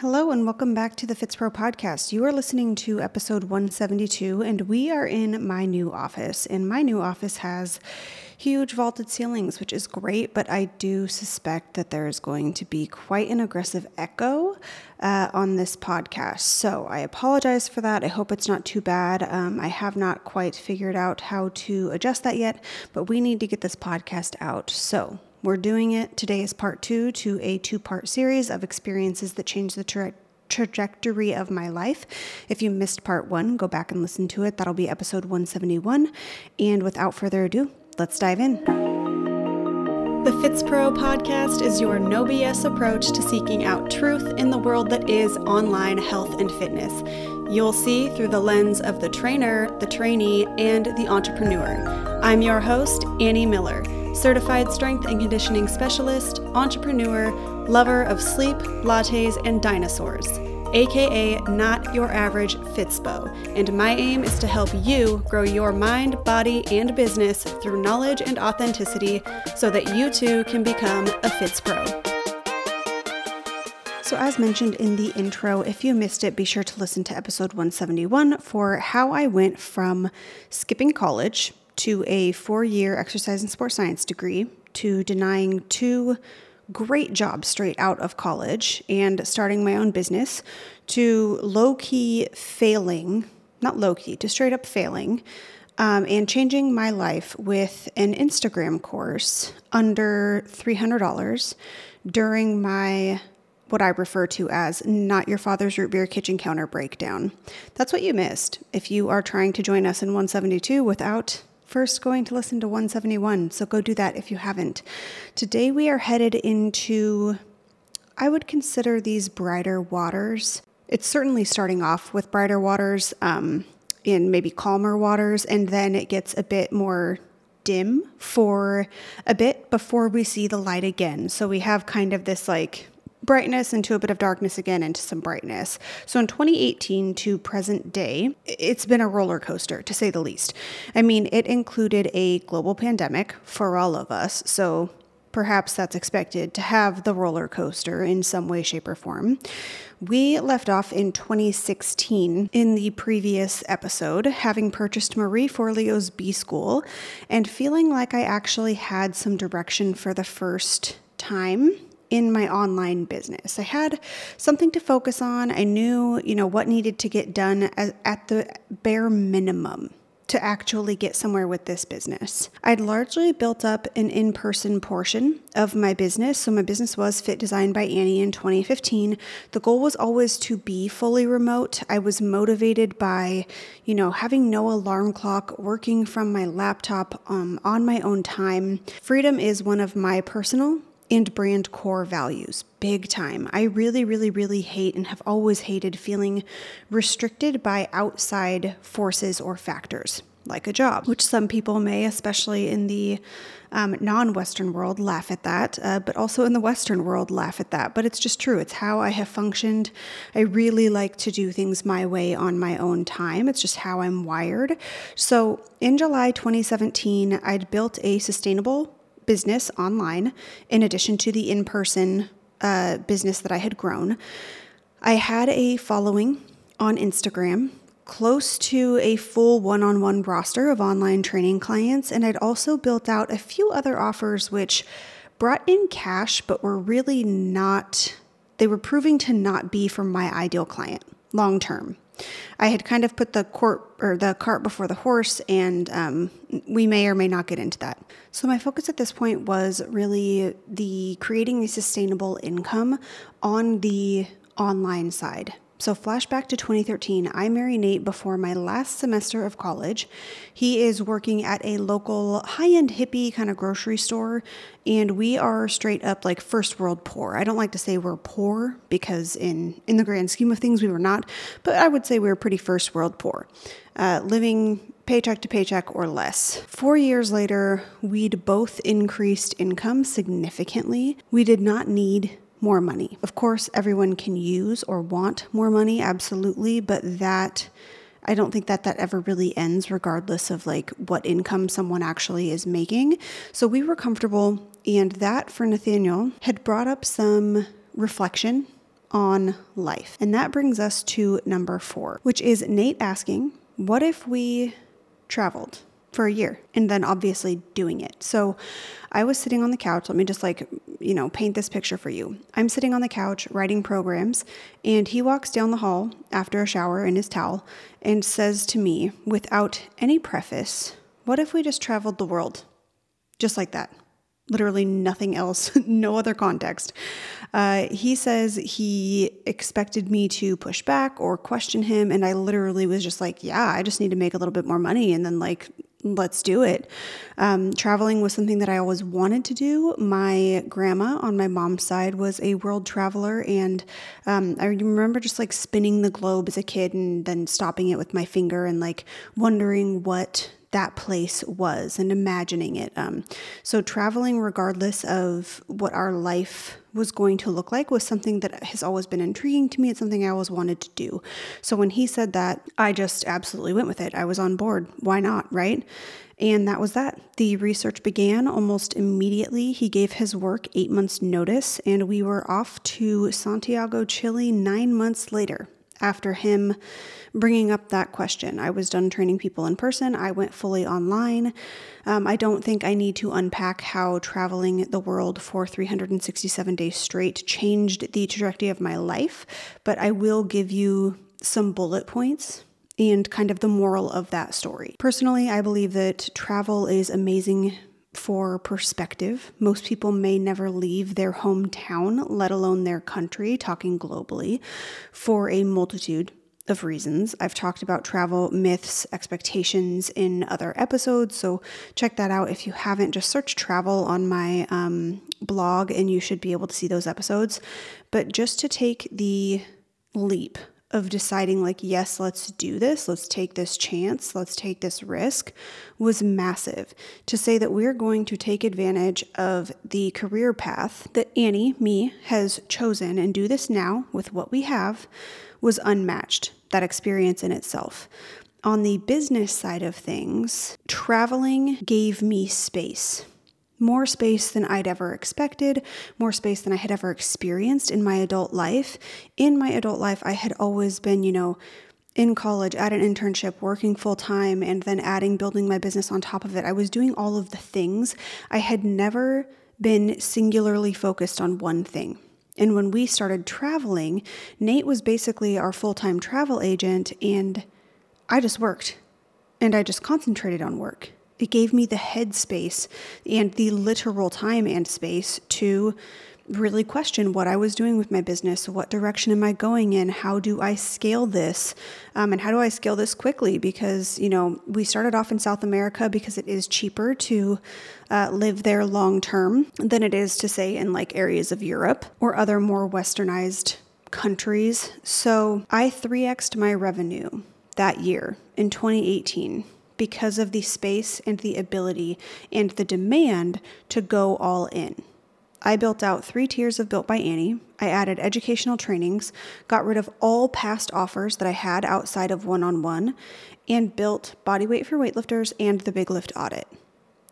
Hello, and welcome back to the FitsPro podcast. You are listening to episode 172, and we are in my new office. And my new office has huge vaulted ceilings, which is great, but I do suspect that there is going to be quite an aggressive echo uh, on this podcast. So I apologize for that. I hope it's not too bad. Um, I have not quite figured out how to adjust that yet, but we need to get this podcast out. So we're doing it. Today is part two to a two part series of experiences that changed the tra- trajectory of my life. If you missed part one, go back and listen to it. That'll be episode 171. And without further ado, let's dive in. The FitsPro podcast is your no BS approach to seeking out truth in the world that is online health and fitness. You'll see through the lens of the trainer, the trainee, and the entrepreneur. I'm your host, Annie Miller certified strength and conditioning specialist, entrepreneur, lover of sleep, lattes, and dinosaurs, aka not your average Fitspo. And my aim is to help you grow your mind, body, and business through knowledge and authenticity so that you too can become a Fits Pro. So, as mentioned in the intro, if you missed it, be sure to listen to episode 171 for how I went from skipping college to a four year exercise and sports science degree, to denying two great jobs straight out of college and starting my own business, to low key failing, not low key, to straight up failing. Um, and changing my life with an Instagram course under $300 during my what I refer to as not your father's root beer kitchen counter breakdown. That's what you missed if you are trying to join us in 172 without first going to listen to 171, so go do that if you haven't. Today we are headed into, I would consider these brighter waters. It's certainly starting off with brighter waters, um, in maybe calmer waters, and then it gets a bit more dim for a bit before we see the light again. So we have kind of this like brightness into a bit of darkness again into some brightness. So in 2018 to present day, it's been a roller coaster to say the least. I mean, it included a global pandemic for all of us. So perhaps that's expected to have the roller coaster in some way, shape, or form. We left off in 2016 in the previous episode, having purchased Marie Forleo's B School and feeling like I actually had some direction for the first time in my online business. I had something to focus on. I knew, you know, what needed to get done at the bare minimum to actually get somewhere with this business. I'd largely built up an in person portion of my business. So, my business was Fit Design by Annie in 2015. The goal was always to be fully remote. I was motivated by, you know, having no alarm clock, working from my laptop um, on my own time. Freedom is one of my personal and brand core values, big time. I really, really, really hate and have always hated feeling restricted by outside forces or factors, like a job, which some people may, especially in the um, non Western world, laugh at that, uh, but also in the Western world, laugh at that. But it's just true. It's how I have functioned. I really like to do things my way on my own time. It's just how I'm wired. So in July 2017, I'd built a sustainable business online, in addition to the in person uh, business that I had grown. I had a following on Instagram, close to a full one on one roster of online training clients, and I'd also built out a few other offers which brought in cash but were really not, they were proving to not be for my ideal client long term. I had kind of put the court or the cart before the horse, and um, we may or may not get into that. So my focus at this point was really the creating a sustainable income on the online side. So, flashback to 2013, I marry Nate before my last semester of college. He is working at a local high end hippie kind of grocery store, and we are straight up like first world poor. I don't like to say we're poor because, in, in the grand scheme of things, we were not, but I would say we were pretty first world poor, uh, living paycheck to paycheck or less. Four years later, we'd both increased income significantly. We did not need more money. Of course, everyone can use or want more money, absolutely, but that I don't think that that ever really ends regardless of like what income someone actually is making. So we were comfortable and that for Nathaniel had brought up some reflection on life. And that brings us to number four, which is Nate asking, What if we traveled? For a year and then obviously doing it. So I was sitting on the couch. Let me just like, you know, paint this picture for you. I'm sitting on the couch writing programs, and he walks down the hall after a shower in his towel and says to me, without any preface, What if we just traveled the world? Just like that literally nothing else, no other context. Uh, he says he expected me to push back or question him. And I literally was just like, yeah, I just need to make a little bit more money. And then, like, let's do it. Um, traveling was something that I always wanted to do. My grandma on my mom's side was a world traveler. And um, I remember just like spinning the globe as a kid and then stopping it with my finger and like wondering what that place was and imagining it. Um, so, traveling, regardless of what our life was going to look like, was something that has always been intriguing to me. It's something I always wanted to do. So, when he said that, I just absolutely went with it. I was on board. Why not, right? And that was that. The research began almost immediately. He gave his work eight months' notice, and we were off to Santiago, Chile nine months later after him bringing up that question. I was done training people in person, I went fully online. Um, I don't think I need to unpack how traveling the world for 367 days straight changed the trajectory of my life, but I will give you some bullet points and kind of the moral of that story. Personally, I believe that travel is amazing for perspective. Most people may never leave their hometown, let alone their country, talking globally, for a multitude of reasons. I've talked about travel myths, expectations in other episodes, so check that out. If you haven't, just search travel on my um, blog and you should be able to see those episodes. But just to take the leap of deciding, like, yes, let's do this, let's take this chance, let's take this risk, was massive. To say that we're going to take advantage of the career path that Annie, me, has chosen and do this now with what we have was unmatched, that experience in itself. On the business side of things, traveling gave me space more space than I'd ever expected, more space than I had ever experienced in my adult life. In my adult life, I had always been, you know, in college at an internship, working full time, and then adding building my business on top of it. I was doing all of the things. I had never been singularly focused on one thing. And when we started traveling, Nate was basically our full time travel agent, and I just worked and I just concentrated on work. It gave me the headspace and the literal time and space to really question what I was doing with my business. What direction am I going in? How do I scale this? Um, and how do I scale this quickly? Because, you know, we started off in South America because it is cheaper to uh, live there long term than it is to, say, in like areas of Europe or other more westernized countries. So I 3xed my revenue that year in 2018 because of the space and the ability and the demand to go all in. I built out three tiers of Built by Annie. I added educational trainings, got rid of all past offers that I had outside of one on one, and built Bodyweight for Weightlifters and the Big Lift Audit.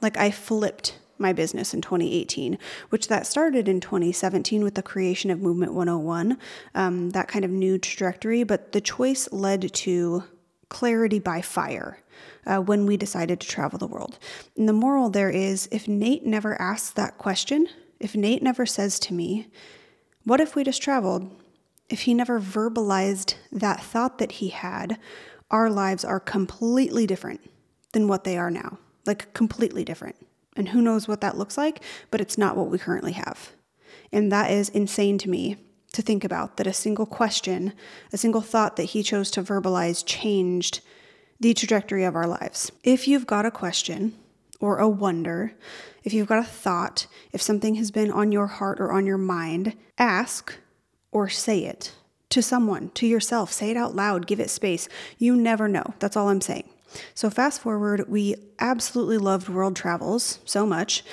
Like I flipped my business in 2018, which that started in 2017 with the creation of Movement 101, um, that kind of new trajectory. But the choice led to clarity by fire uh, when we decided to travel the world. And the moral there is if Nate never asks that question, if Nate never says to me, What if we just traveled? If he never verbalized that thought that he had, our lives are completely different than what they are now. Like, completely different. And who knows what that looks like, but it's not what we currently have. And that is insane to me to think about that a single question, a single thought that he chose to verbalize changed the trajectory of our lives. If you've got a question or a wonder, if you've got a thought, if something has been on your heart or on your mind, ask or say it to someone, to yourself. Say it out loud, give it space. You never know. That's all I'm saying. So, fast forward, we absolutely loved world travels so much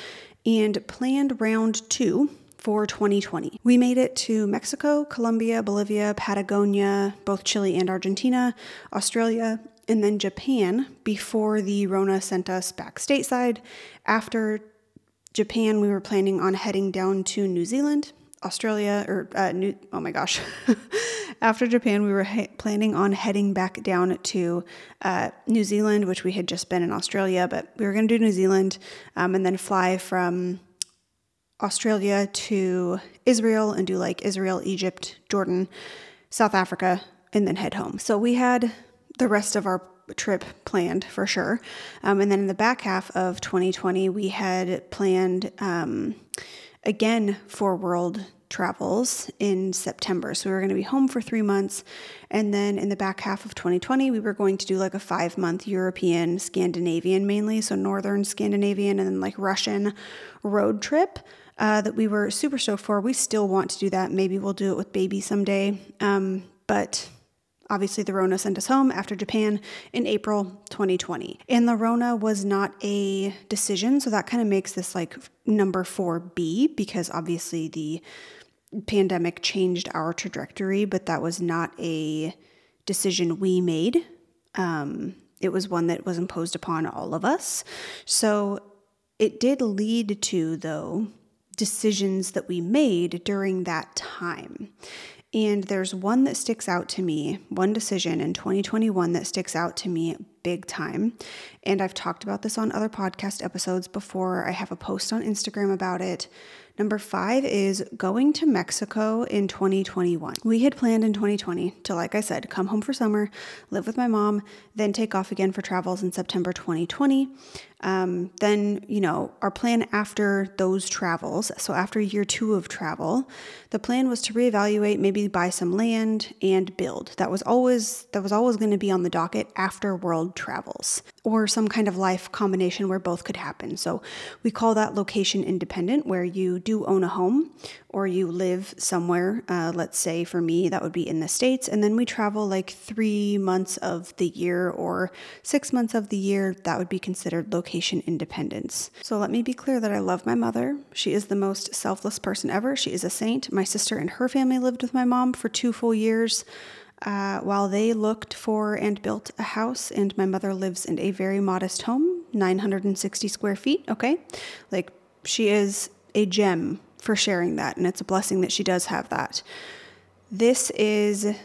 and planned round two for 2020. We made it to Mexico, Colombia, Bolivia, Patagonia, both Chile and Argentina, Australia, and then Japan before the Rona sent us back stateside. After Japan, we were planning on heading down to New Zealand, Australia or uh, New, oh my gosh. After Japan, we were ha- planning on heading back down to uh, New Zealand, which we had just been in Australia, but we were going to do New Zealand um, and then fly from Australia to Israel and do like Israel, Egypt, Jordan, South Africa, and then head home. So we had the rest of our trip planned for sure. Um, and then in the back half of 2020, we had planned um, again for world travels in September. So we were going to be home for three months. And then in the back half of 2020, we were going to do like a five month European, Scandinavian mainly, so Northern Scandinavian, and then like Russian road trip. Uh, that we were super stoked for. We still want to do that. Maybe we'll do it with baby someday. Um, but Obviously, the Rona sent us home after Japan in April 2020. And the Rona was not a decision, so that kind of makes this like number 4B because obviously the pandemic changed our trajectory, but that was not a decision we made. Um, it was one that was imposed upon all of us. So it did lead to, though, decisions that we made during that time. And there's one that sticks out to me, one decision in 2021 that sticks out to me big time. And I've talked about this on other podcast episodes before. I have a post on Instagram about it. Number five is going to Mexico in 2021. We had planned in 2020 to, like I said, come home for summer, live with my mom, then take off again for travels in September 2020. Um, then, you know, our plan after those travels, so after year two of travel, the plan was to reevaluate, maybe buy some land and build. That was always that was always going to be on the docket after world travels, or some kind of life combination where both could happen. So we call that location independent, where you do own a home or you live somewhere. Uh, let's say for me, that would be in the States. And then we travel like three months of the year or six months of the year. That would be considered location independence. So let me be clear that I love my mother. She is the most selfless person ever. She is a saint. My sister and her family lived with my mom for two full years. Uh, while they looked for and built a house, and my mother lives in a very modest home, 960 square feet. Okay. Like she is a gem for sharing that, and it's a blessing that she does have that. This is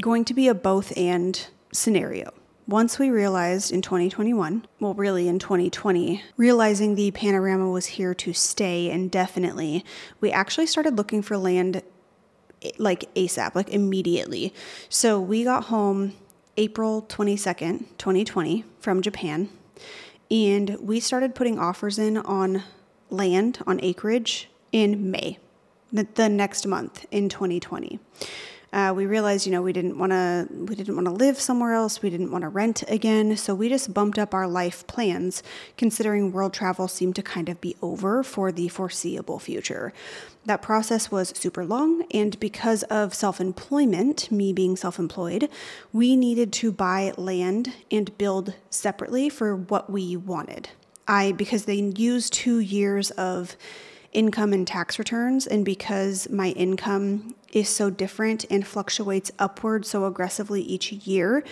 going to be a both and scenario. Once we realized in 2021, well, really in 2020, realizing the panorama was here to stay indefinitely, we actually started looking for land like ASAP, like immediately. So we got home April 22nd, 2020, from Japan, and we started putting offers in on land, on acreage in May, the, next month in 2020. Uh, we realized, you know, we didn't want to we didn't want to live somewhere else. We didn't want to rent again, so we just bumped up our life plans, considering world travel seemed to kind of be over for the foreseeable future. That process was super long, and because of self employment, me being self employed, we needed to buy land and build separately for what we wanted. I because they used two years of income and tax returns, and because my income is so different and fluctuates upward so aggressively each year,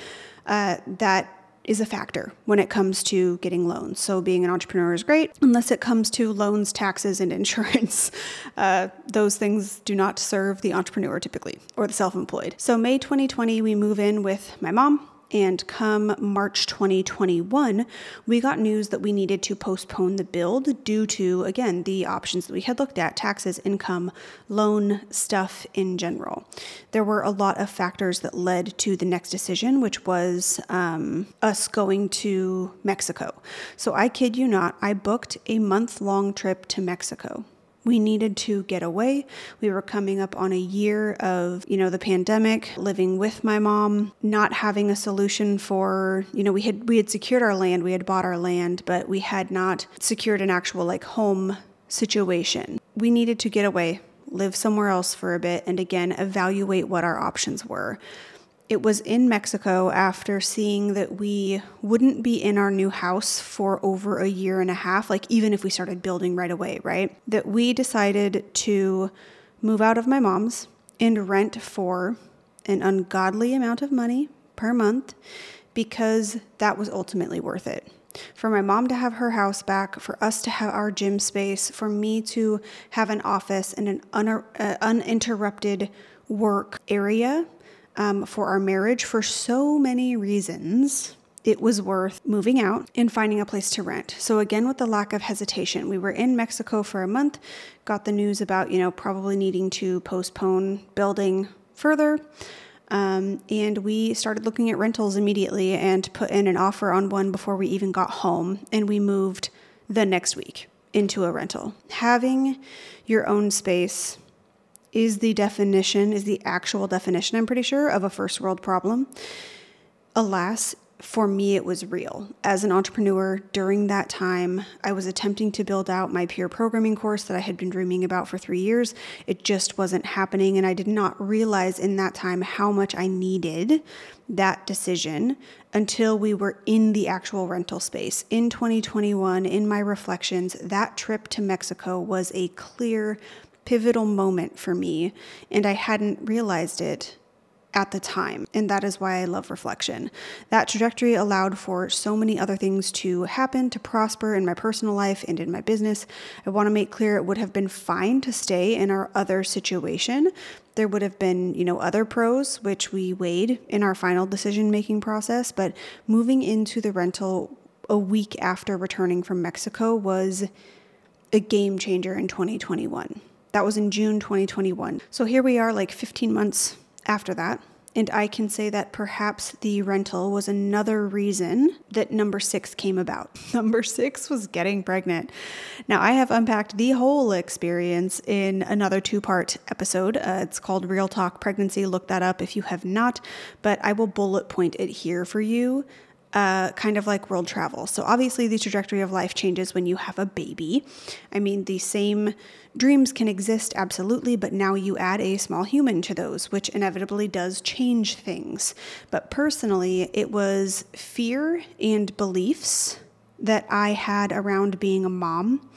uh, that is a factor when it comes to getting loans. So, being an entrepreneur is great unless it comes to loans, taxes, and insurance. Uh, those things do not serve the entrepreneur typically or the self employed. So, May 2020, we move in with my mom, and come March 2021, we got news that we needed to postpone the build due to, again, the options that we had looked at taxes, income, loan stuff in general. There were a lot of factors that led to the next decision, which was um, us going to Mexico. So I kid you not, I booked a month long trip to Mexico. We needed to get away. We were coming up on a year of, you know, the pandemic, living with my mom, not having a solution for, you know, we had we had secured our land, we had bought our land, but we had not secured an actual like home situation. We needed to get away, live somewhere else for a bit and again evaluate what our options were it was in Mexico after seeing that we wouldn't be in our new house for over a year and a half, like even if we started building right away, right? That we decided to move out of my mom's and rent for an ungodly amount of money per month because that was ultimately worth it. for my mom to have her house back, for us to have our gym space, for me to have an office and an uh, uninterrupted work area um, for our marriage, for so many reasons, it was worth moving out and finding a place to rent. So, again, with the lack of hesitation, we were in Mexico for a month, got the news about, you know, probably needing to postpone building further. Um, and we started looking at rentals immediately and put in an offer on one before we even got home. And we moved the next week into a rental. Having your own space is the definition, is the actual definition, I'm pretty sure, of a first world problem. Alas, for me, it was real. As an entrepreneur, during that time, I was attempting to build out my peer programming course that I had been dreaming about for three years. It just wasn't happening, and I did not realize in that time how much I needed that decision until we were in the actual rental space. In 2021, in my reflections, that trip to Mexico was a clear, pivotal moment for me, and I hadn't realized it at the time. And that is why I love reflection. That trajectory allowed for so many other things to happen, to prosper in my personal life and in my business. I want to make clear it would have been fine to stay in our other situation. There would have been, you know, other pros, which we weighed in our final decision making process. But moving into the rental a week after returning from Mexico was a game changer in 2021. That was in June 2021. So here we are, like 15 months after that. And I can say that perhaps the rental was another reason that number six came about. Number six was getting pregnant. Now, I have unpacked the whole experience in another two part episode. Uh, it's called Real Talk Pregnancy. Look that up if you have not, but I will bullet point it here for you uh, kind of like world travel. So, obviously, the trajectory of life changes when you have a baby. I mean, the same dreams can exist absolutely, but now you add a small human to those, which inevitably does change things. But personally, it was fear and beliefs that I had around being a mom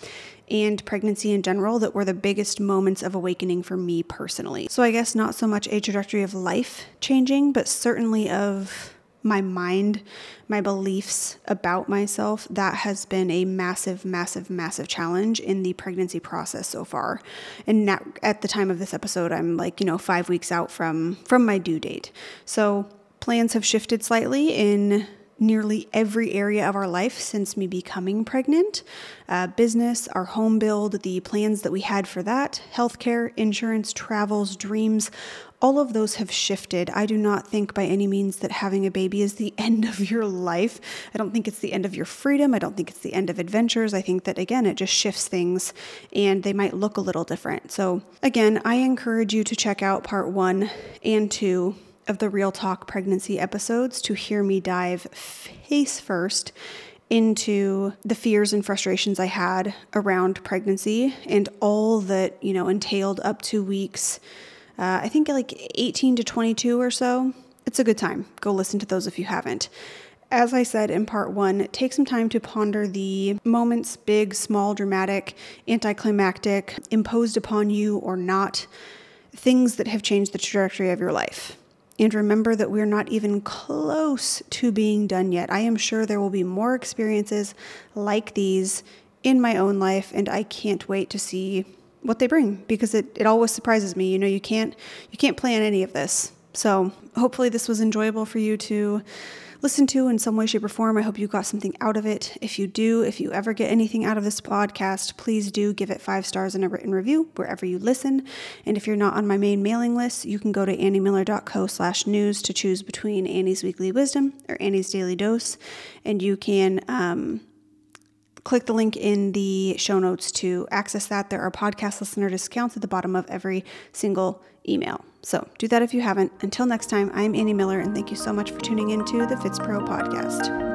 and pregnancy in general that were the biggest moments of awakening for me personally. So, I guess not so much a trajectory of life changing, but certainly of my mind, my beliefs about myself, that has been a massive, massive, massive challenge in the pregnancy process so far. And now, at the time of this episode, I'm like, you know, five weeks out from from my due date. So plans have shifted slightly in nearly every area of our life since me becoming pregnant uh, business, our home build, the plans that we had for that, healthcare, insurance, travels, dreams, all of those have shifted. I do not think by any means that having a baby is the end of your life. I don't think it's the end of your freedom. I don't think it's the end of adventures. I think that, again, it just shifts things and they might look a little different. So, again, I encourage you to check out part one and two of the Real Talk pregnancy episodes to hear me dive face first into the fears and frustrations I had around pregnancy and all that, you know, entailed up to weeks uh, I think like 18 to 22 or so. It's a good time. Go listen to those if you haven't. As I said in part one, take some time to ponder the moments, big, small, dramatic, anticlimactic, imposed upon you or not, things that have changed the trajectory of your life. And remember that we're not even close to being done yet. I am sure there will be more experiences like these in my own life, and I can't wait to see what they bring because it, it always surprises me. You know, you can't you can't plan any of this. So hopefully this was enjoyable for you to listen to in some way, shape, or form. I hope you got something out of it. If you do, if you ever get anything out of this podcast, please do give it five stars and a written review wherever you listen. And if you're not on my main mailing list, you can go to anniemiller.co slash news to choose between Annie's Weekly Wisdom or Annie's Daily Dose. And you can um, click the link in the show notes to access that. There are podcast listener discounts at the bottom of every single email. So do that if you haven't. Until next time, I'm Annie Miller, and thank you so much for tuning into the FitsPro podcast.